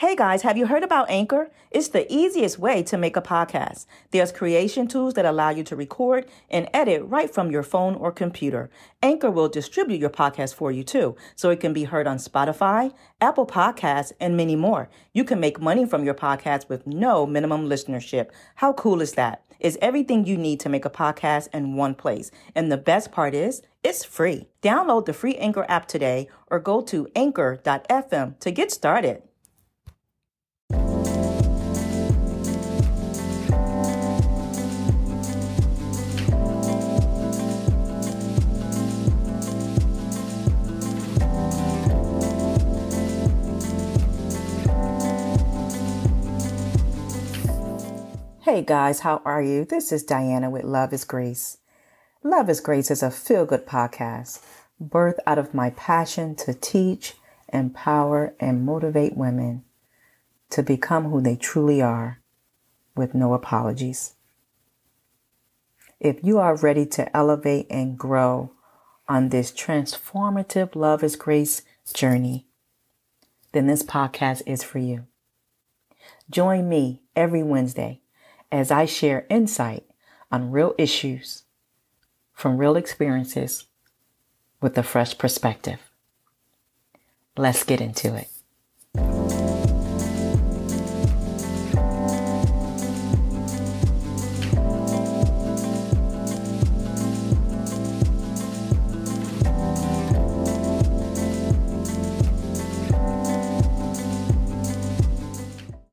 Hey guys, have you heard about Anchor? It's the easiest way to make a podcast. There's creation tools that allow you to record and edit right from your phone or computer. Anchor will distribute your podcast for you too, so it can be heard on Spotify, Apple Podcasts, and many more. You can make money from your podcast with no minimum listenership. How cool is that? It's everything you need to make a podcast in one place. And the best part is, it's free. Download the free Anchor app today or go to anchor.fm to get started. Hey guys, how are you? This is Diana with Love is Grace. Love is Grace is a feel good podcast birthed out of my passion to teach, empower, and motivate women to become who they truly are with no apologies. If you are ready to elevate and grow on this transformative Love is Grace journey, then this podcast is for you. Join me every Wednesday as I share insight on real issues from real experiences with a fresh perspective. Let's get into it.